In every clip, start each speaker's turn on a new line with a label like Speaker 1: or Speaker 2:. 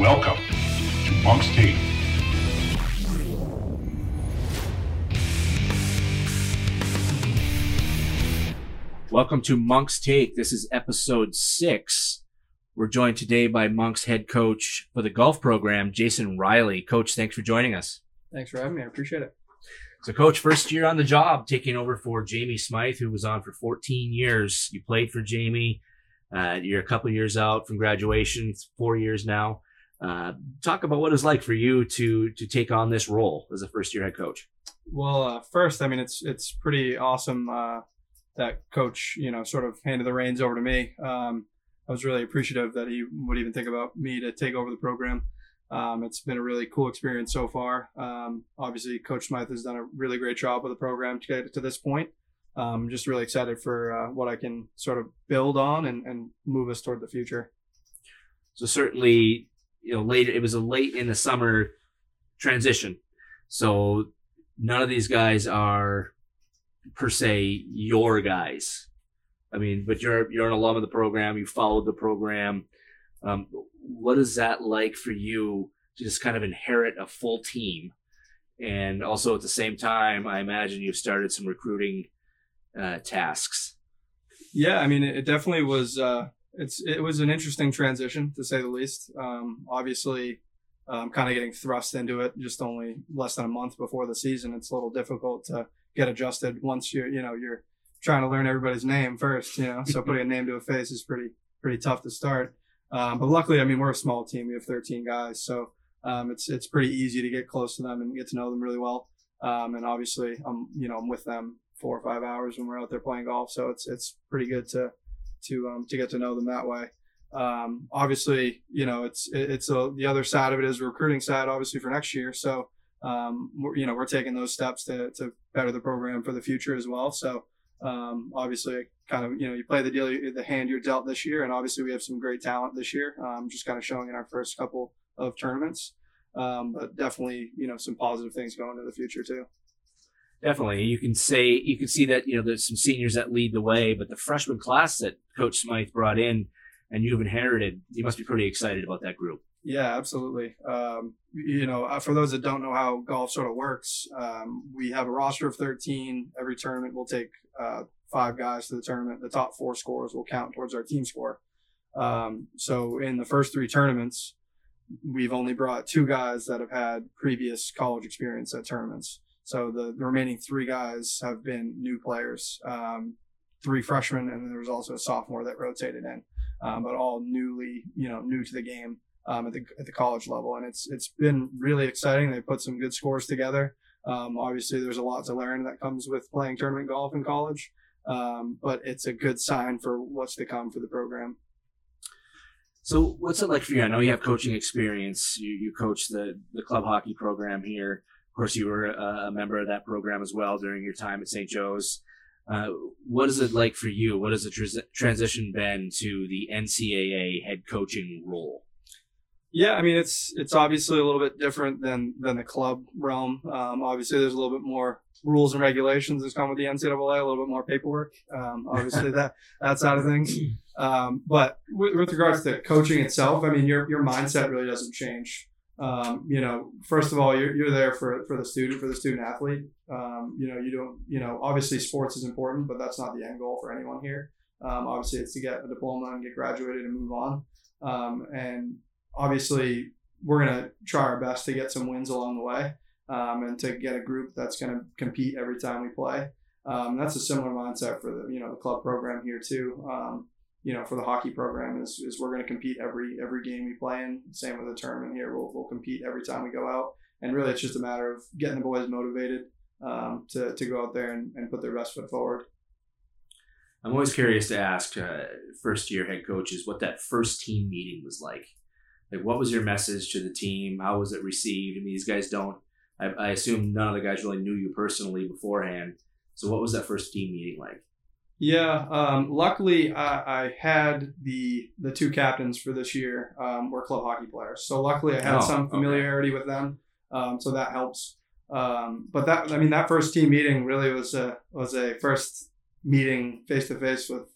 Speaker 1: Welcome to Monk's Take.
Speaker 2: Welcome to Monk's Take. This is episode six. We're joined today by Monk's head coach for the golf program, Jason Riley. Coach, thanks for joining us.
Speaker 3: Thanks for having me. I appreciate it.
Speaker 2: So, coach, first year on the job, taking over for Jamie Smythe, who was on for 14 years. You played for Jamie. Uh, you're a couple years out from graduation, four years now. Uh, talk about what it's like for you to to take on this role as a first year head coach.
Speaker 3: Well, uh, first, I mean, it's it's pretty awesome uh, that coach, you know, sort of handed the reins over to me. Um, I was really appreciative that he would even think about me to take over the program. Um, it's been a really cool experience so far. Um, obviously, Coach Smythe has done a really great job with the program to get it to this point. I'm just really excited for uh, what I can sort of build on and, and move us toward the future.
Speaker 2: So certainly, you know, later it was a late in the summer transition. So none of these guys are per se your guys. I mean, but you're you're an alum of the program. You followed the program. Um, what is that like for you to just kind of inherit a full team? And also at the same time, I imagine you've started some recruiting uh, tasks.
Speaker 3: Yeah, I mean, it definitely was. Uh, it's it was an interesting transition to say the least. Um, obviously, um, kind of getting thrust into it just only less than a month before the season. It's a little difficult to get adjusted once you're you know you're trying to learn everybody's name first. You know, so putting a name to a face is pretty pretty tough to start. Um, but luckily, I mean, we're a small team. We have 13 guys, so um, it's it's pretty easy to get close to them and get to know them really well. Um, and obviously, I'm you know I'm with them four or five hours when we're out there playing golf. So it's it's pretty good to to um, to get to know them that way. Um, obviously, you know, it's it's a, the other side of it is recruiting side, obviously for next year. So um, you know we're taking those steps to to better the program for the future as well. So um, obviously, kind of you know you play the deal, the hand you're dealt this year, and obviously we have some great talent this year. Um, just kind of showing in our first couple of tournaments, um, but definitely you know some positive things going into the future too.
Speaker 2: Definitely, you can say you can see that you know there's some seniors that lead the way, but the freshman class that Coach Smythe brought in and you've inherited, you must be pretty excited about that group.
Speaker 3: Yeah, absolutely. Um, you know, uh, for those that don't know how golf sort of works, um, we have a roster of 13. Every tournament will take uh, five guys to the tournament. The top four scores will count towards our team score. Um, so in the first three tournaments, we've only brought two guys that have had previous college experience at tournaments. So the, the remaining three guys have been new players, um, three freshmen, and then there was also a sophomore that rotated in, um, but all newly, you know, new to the game um, at the at the college level, and it's it's been really exciting. They put some good scores together. Um, obviously, there's a lot to learn that comes with playing tournament golf in college, um, but it's a good sign for what's to come for the program.
Speaker 2: So, what's it like for you? I know you have coaching experience. You you coach the the club hockey program here course, you were a member of that program as well during your time at St. Joe's. Uh, what is it like for you? What has the tr- transition been to the NCAA head coaching role?
Speaker 3: Yeah, I mean it's it's obviously a little bit different than than the club realm. Um, obviously, there's a little bit more rules and regulations that come with the NCAA, a little bit more paperwork. Um, obviously, that that side of things. Um, but with, with, regards to coaching itself, I mean your your mindset really doesn't change um, you know, first of all, you're, you're there for, for the student, for the student athlete. Um, you know, you don't, you know, obviously sports is important, but that's not the end goal for anyone here. Um, obviously, it's to get a diploma and get graduated and move on. Um, and obviously, we're going to try our best to get some wins along the way um, and to get a group that's going to compete every time we play. Um, that's a similar mindset for the, you know, the club program here too you know, for the hockey program is, is we're going to compete every every game we play in. Same with the tournament here. We'll, we'll compete every time we go out. And really, it's just a matter of getting the boys motivated um, to, to go out there and, and put their best foot forward.
Speaker 2: I'm always curious to ask uh, first year head coaches what that first team meeting was like. Like, what was your message to the team? How was it received? I mean, these guys don't, I, I assume none of the guys really knew you personally beforehand. So, what was that first team meeting like?
Speaker 3: Yeah, um, luckily I, I, had the the two captains for this year um, were club hockey players, so luckily I had oh, some familiarity okay. with them, um, so that helps. Um, but that I mean that first team meeting really was a was a first meeting face to face with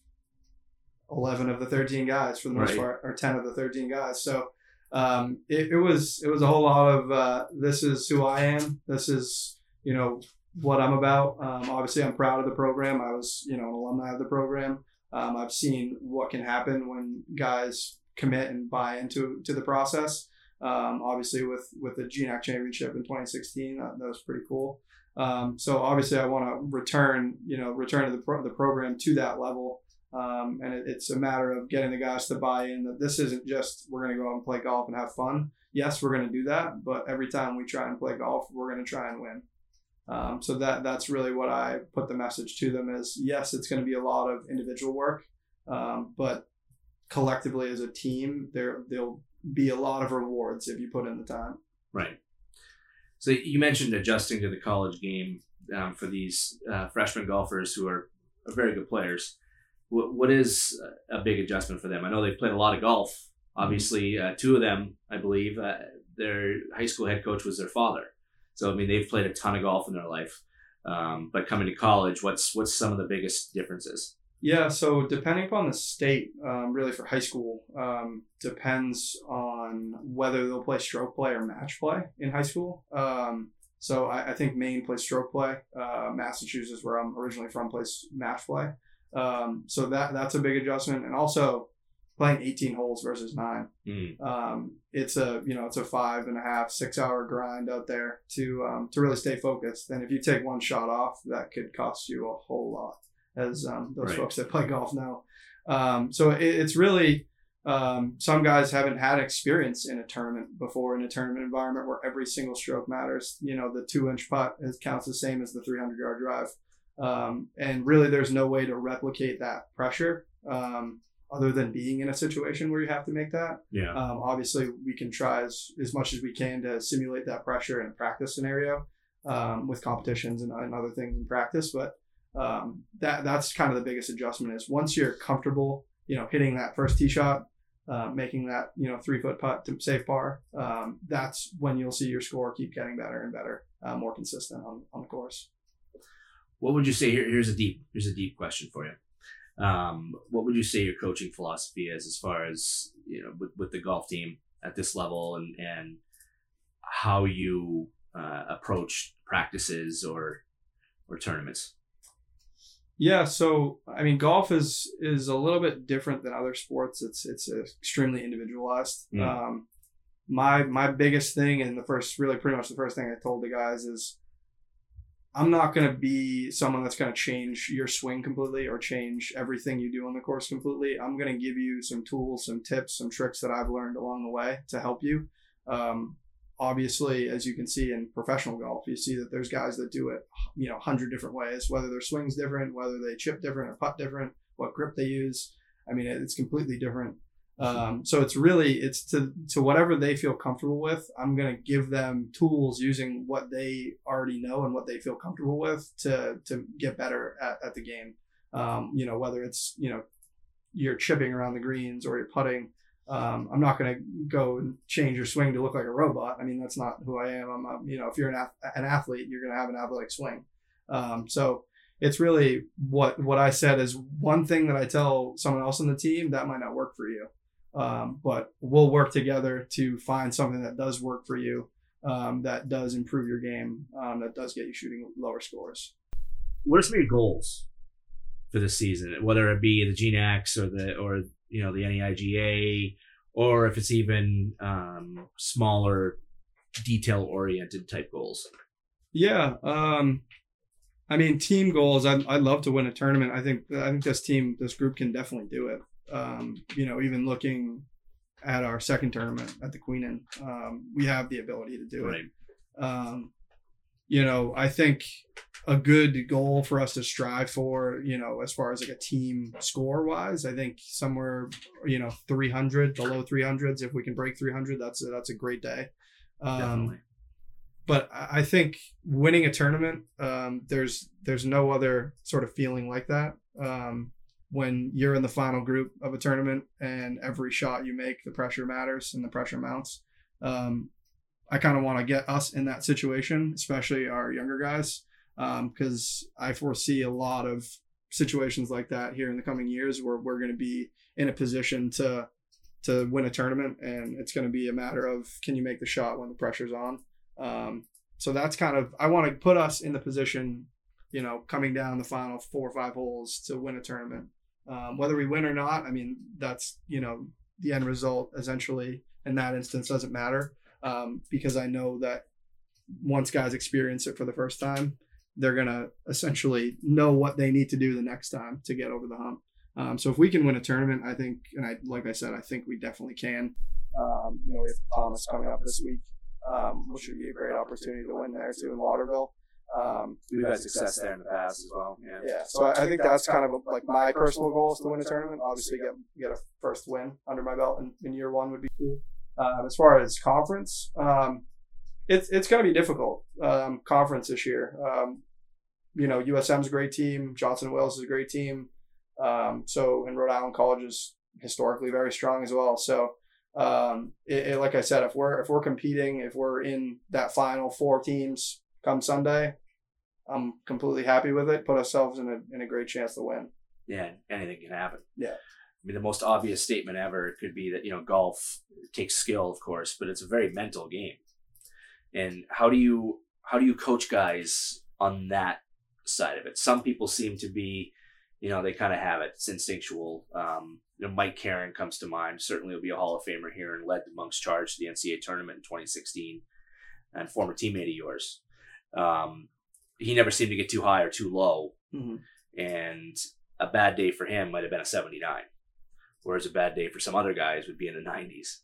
Speaker 3: eleven of the thirteen guys for the most right. part, or ten of the thirteen guys. So Um, it, it was it was a whole lot of uh, this is who I am. This is you know what I'm about. Um, obviously, I'm proud of the program. I was you know an alumni of the program. Um, I've seen what can happen when guys commit and buy into to the process. Um, obviously, with with the GNAC championship in 2016, that, that was pretty cool. Um, so obviously, I want to return, you know, return to the pro- the program to that level. Um, and it, it's a matter of getting the guys to buy in that this isn't just we're going to go out and play golf and have fun. Yes, we're going to do that, but every time we try and play golf, we're going to try and win. Um, so that that's really what I put the message to them is yes, it's going to be a lot of individual work, um, but collectively as a team, there there'll be a lot of rewards if you put in the time.
Speaker 2: Right. So you mentioned adjusting to the college game um, for these uh, freshman golfers who are, are very good players. What, what is a big adjustment for them? I know they've played a lot of golf. Obviously, uh, two of them, I believe, uh, their high school head coach was their father. So I mean, they've played a ton of golf in their life. Um, but coming to college, what's what's some of the biggest differences?
Speaker 3: Yeah, so depending upon the state, um, really for high school, um, depends on whether they'll play stroke play or match play in high school. Um, so I, I, think Maine plays stroke play. Uh, Massachusetts, where I'm originally from, plays match play. Um, so that that's a big adjustment, and also playing 18 holes versus nine. Mm. it's a you know it's a five and a half six hour grind out there to um, to really stay focused. And if you take one shot off, that could cost you a whole lot as um, those right. folks that play golf know. Um, so it, it's really um, some guys haven't had experience in a tournament before in a tournament environment where every single stroke matters. You know, the two inch putt is, counts the same as the 300 yard drive. Um, and really, there's no way to replicate that pressure um, other than being in a situation where you have to make that.
Speaker 2: Yeah.
Speaker 3: Um, obviously, we can try as, as much as we can to simulate that pressure in a practice scenario um, with competitions and, and, other things in practice. But um, that that's kind of the biggest adjustment is once you're comfortable, you know, hitting that first tee shot, uh, making that you know three foot putt to save par. Um, that's when you'll see your score keep getting better and better, uh, more consistent on, on the course.
Speaker 2: What would you say? Here, here's a deep here's a deep question for you. Um, what would you say your coaching philosophy is as far as you know with, with the golf team at this level and and how you uh, approach practices or or tournaments?
Speaker 3: Yeah, so I mean, golf is is a little bit different than other sports. It's it's extremely individualized. Mm. Um, my my biggest thing, and the first, really, pretty much the first thing I told the guys is, I'm not going to be someone that's going to change your swing completely or change everything you do on the course completely. I'm going to give you some tools, some tips, some tricks that I've learned along the way to help you. Um, obviously, as you can see in professional golf, you see that there's guys that do it, you know, hundred different ways. Whether their swings different, whether they chip different or putt different, what grip they use. I mean, it's completely different. Um, so it's really it's to to whatever they feel comfortable with. I'm gonna give them tools using what they already know and what they feel comfortable with to to get better at, at the game. Um, you know, whether it's you know you're chipping around the greens or you're putting um, I'm not going to go and change your swing to look like a robot. I mean, that's not who I am. I'm, a, you know, if you're an, an athlete, you're going to have an athletic swing. Um, so it's really what what I said is one thing that I tell someone else on the team that might not work for you, um, but we'll work together to find something that does work for you, um, that does improve your game, um, that does get you shooting lower scores.
Speaker 2: What are some of your goals for this season? Whether it be the GNACs or the or you know the NEIGA, or if it's even um, smaller, detail oriented type goals.
Speaker 3: Yeah, um, I mean team goals. I'd, I'd love to win a tournament. I think I think this team, this group can definitely do it. Um, you know, even looking at our second tournament at the Queen um, we have the ability to do right. it. Um, you know, I think a good goal for us to strive for, you know, as far as like a team score wise, I think somewhere, you know, 300, the low 300s. If we can break 300, that's a, that's a great day. Um, Definitely. But I think winning a tournament, um, there's there's no other sort of feeling like that. Um, when you're in the final group of a tournament and every shot you make, the pressure matters and the pressure mounts. Um, I kind of want to get us in that situation, especially our younger guys, because um, I foresee a lot of situations like that here in the coming years where we're going to be in a position to to win a tournament, and it's going to be a matter of can you make the shot when the pressure's on. Um, so that's kind of I want to put us in the position, you know, coming down the final four or five holes to win a tournament. Um, whether we win or not, I mean, that's you know the end result essentially in that instance doesn't matter um, because I know that once guys experience it for the first time, they're gonna essentially know what they need to do the next time to get over the hump. Um, so if we can win a tournament, I think, and I like I said, I think we definitely can. Um, you know, we have Thomas coming up this week, um, which should be a great opportunity to win there too in Waterville. Um,
Speaker 2: We've had success there in the past as well. Yeah.
Speaker 3: yeah, so I, I think that's kind of like my personal goal is to win a tournament. Obviously, get get a first win under my belt in, in year one would be cool. Um, as far as conference, um, it's it's going to be difficult um, conference this year. Um, you know, USM's a great team. Johnson Wales is a great team. Um, so, and Rhode Island College is historically very strong as well. So, um, it, it, like I said, if we're if we're competing, if we're in that final four teams come Sunday, I'm completely happy with it. Put ourselves in a in a great chance to win.
Speaker 2: Yeah, anything can happen.
Speaker 3: Yeah.
Speaker 2: I mean, the most obvious statement ever could be that you know golf takes skill, of course, but it's a very mental game. And how do you how do you coach guys on that side of it? Some people seem to be, you know, they kind of have it. It's instinctual. Um, you know, Mike Karen comes to mind. Certainly, will be a Hall of Famer here and led the Monk's Charge to the NCAA tournament in 2016, and former teammate of yours. Um, he never seemed to get too high or too low,
Speaker 3: Mm-hmm.
Speaker 2: and a bad day for him might have been a 79 whereas a bad day for some other guys would be in the 90s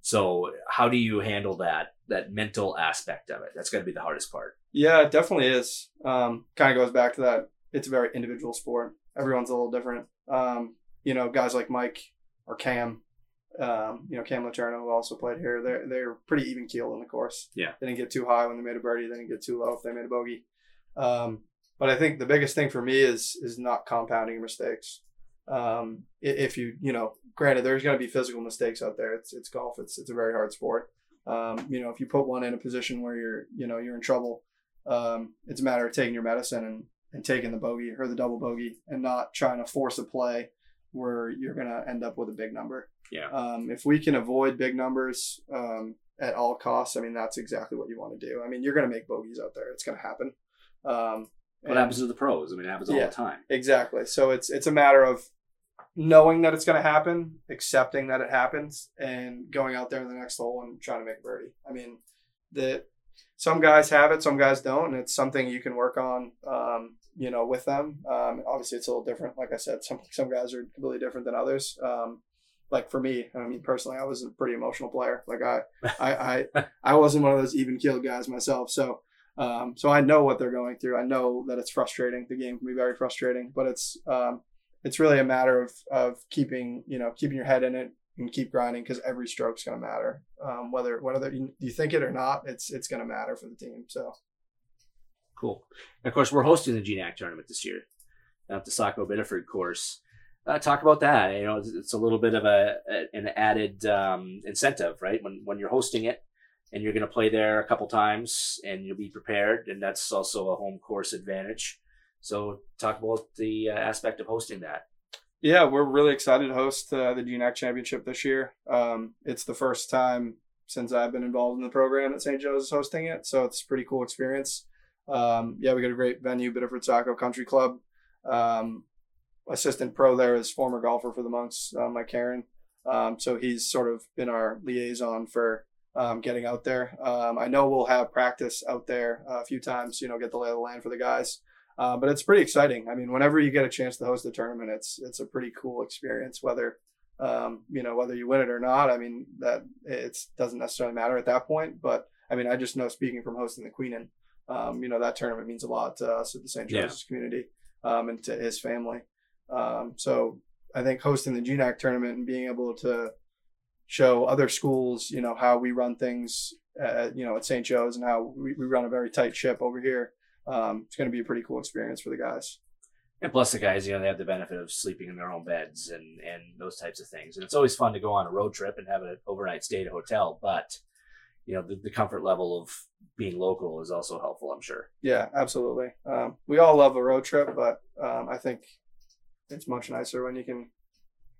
Speaker 2: so how do you handle that that mental aspect of it that's got to be the hardest part
Speaker 3: Yeah, it definitely is. Um, kind of goes back to that. It's a very individual sport. Everyone's a little different. Um, you know, guys like Mike or Cam, um, you know, Cam Laterno, who also played here, they're, they're pretty even keeled in the course.
Speaker 2: Yeah.
Speaker 3: They didn't get too high when they made a birdie. They didn't get too low if they made a bogey. Um, but I think the biggest thing for me is is not compounding mistakes. Um, if you, you know, granted, there's going to be physical mistakes out there. It's, it's golf. It's, it's a very hard sport. Um, you know, if you put one in a position where you're, you know, you're in trouble, um, it's a matter of taking your medicine and, and taking the bogey or the double bogey and not trying to force a play where you're going to end up with a big number.
Speaker 2: Yeah.
Speaker 3: Um, if we can avoid big numbers um, at all costs, I mean, that's exactly what you want to do. I mean, you're going to make bogeys out there. It's going to happen. Um,
Speaker 2: what happens to the pros i mean it happens all
Speaker 3: Yeah.
Speaker 2: the time
Speaker 3: Exactly. So it's it's a matter of knowing that it's going to happen, accepting that it happens, and going out there in the next hole and trying to make a birdie. I mean, the some guys have it, some guys don't, and it's something you can work on. Um, you know, with them. Um, obviously, it's a little different. Like I said, some some guys are completely different than others. Um, like for me, I mean personally, I was a pretty emotional player. Like I, I, I, I wasn't one of those even keeled guys myself. So, um, so I know what they're going through. I know that it's frustrating. The game can be very frustrating, but it's, um, it's really a matter of of keeping you know keeping your head in it and keep grinding because every stroke's going to matter. Um, whether whether you, you think it or not, it's it's going to matter for the team. So
Speaker 2: cool and of course we're hosting the gnac tournament this year at the saco biddeford course uh, talk about that you know it's, it's a little bit of a, a an added um, incentive right when when you're hosting it and you're going to play there a couple times and you'll be prepared and that's also a home course advantage so talk about the uh, aspect of hosting that
Speaker 3: Yeah, we're really excited to host uh, the GNAC Championship this year. Um, it's the first time since I've been involved in the program that St. Joe's is hosting it, so it's a pretty cool experience. Um, yeah, we got a great venue, Biddeford Saco Country Club. Um, assistant pro there is former golfer for the Monks, uh, Mike Karen. Um, so he's sort of been our liaison for um, getting out there. Um, I know we'll have practice out there uh, a few times, you know, get the lay of the land for the guys. Uh, but it's pretty exciting. I mean, whenever you get a chance to host a tournament, it's it's a pretty cool experience. Whether um, you know whether you win it or not, I mean that it doesn't necessarily matter at that point. But I mean, I just know speaking from hosting the Queenan, um, you know that tournament means a lot to us at the St.
Speaker 2: Yeah.
Speaker 3: Joseph's community um, and to his family. Um, so I think hosting the GNAC tournament and being able to show other schools, you know, how we run things, at, you know, at St. Joe's and how we, we run a very tight ship over here. Um, it's going to be a pretty cool experience for the guys.
Speaker 2: And plus, the guys, you know, they have the benefit of sleeping in their own beds and and those types of things. And it's always fun to go on a road trip and have an overnight stay at a hotel. But you know, the, the comfort level of being local is also helpful. I'm sure.
Speaker 3: Yeah, absolutely. Um, we all love a road trip, but um, I think it's much nicer when you can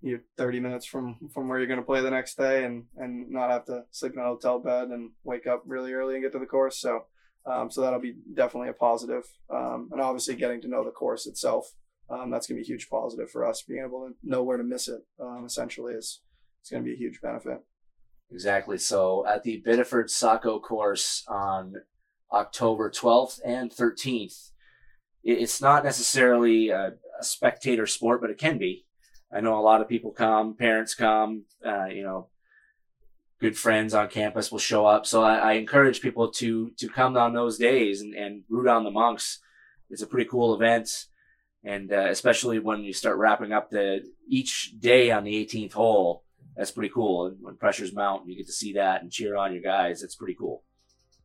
Speaker 3: you're 30 minutes from from where you're going to play the next day and and not have to sleep in a hotel bed and wake up really early and get to the course so um, so that'll be definitely a positive um, and obviously getting to know the course itself um, that's going to be a huge positive for us being able to know where to miss it um, essentially is it's going to be a huge benefit
Speaker 2: Exactly. So at the Biddeford Saco course on October 12th and 13th, it's not necessarily a, a spectator sport, but it can be. I know a lot of people come, parents come, uh, you know, good friends on campus will show up. So I, I, encourage people to to come on those days and, and root on the monks. It's a pretty cool event, and uh, especially when you start wrapping up the each day on the 18th hole, that's pretty cool. And when pressures mount, you get to see that and cheer on your guys. It's pretty cool.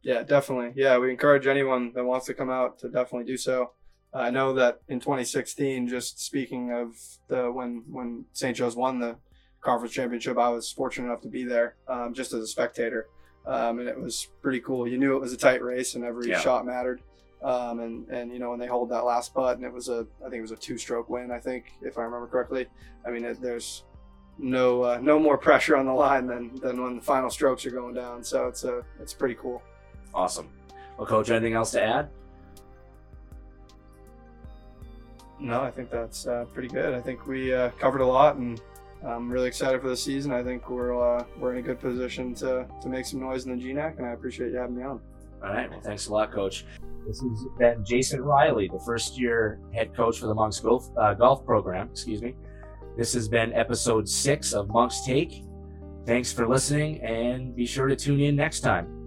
Speaker 3: Yeah, definitely. Yeah, we encourage anyone that wants to come out to definitely do so. I know that in 2016, just speaking of the when when St. Joe's won the conference championship, I was fortunate enough to be there um, just as a spectator, um, and it was pretty cool. You knew it was a tight race, and every
Speaker 2: Yeah.
Speaker 3: shot mattered. Um, and and you know when they hold that last putt, and it was a I think it was a two-stroke win. I think if I remember correctly. I mean, it, there's no uh, no more pressure on the line than than when the final strokes are going down. So it's a it's pretty cool.
Speaker 2: Awesome. Well, coach, anything else to add?
Speaker 3: No, I think that's uh, pretty good. I think we uh, covered a lot, and I'm really excited for the season. I think we're uh, we're in a good position to to make some noise in the GNAC, and I appreciate you having me on.
Speaker 2: All right. Well, thanks a lot, Coach. This has been Jason Riley, the first year head coach for the Monks Golf, uh, golf program. Excuse me. This has been episode six of Monks Take. Thanks for listening, and be sure to tune in next time.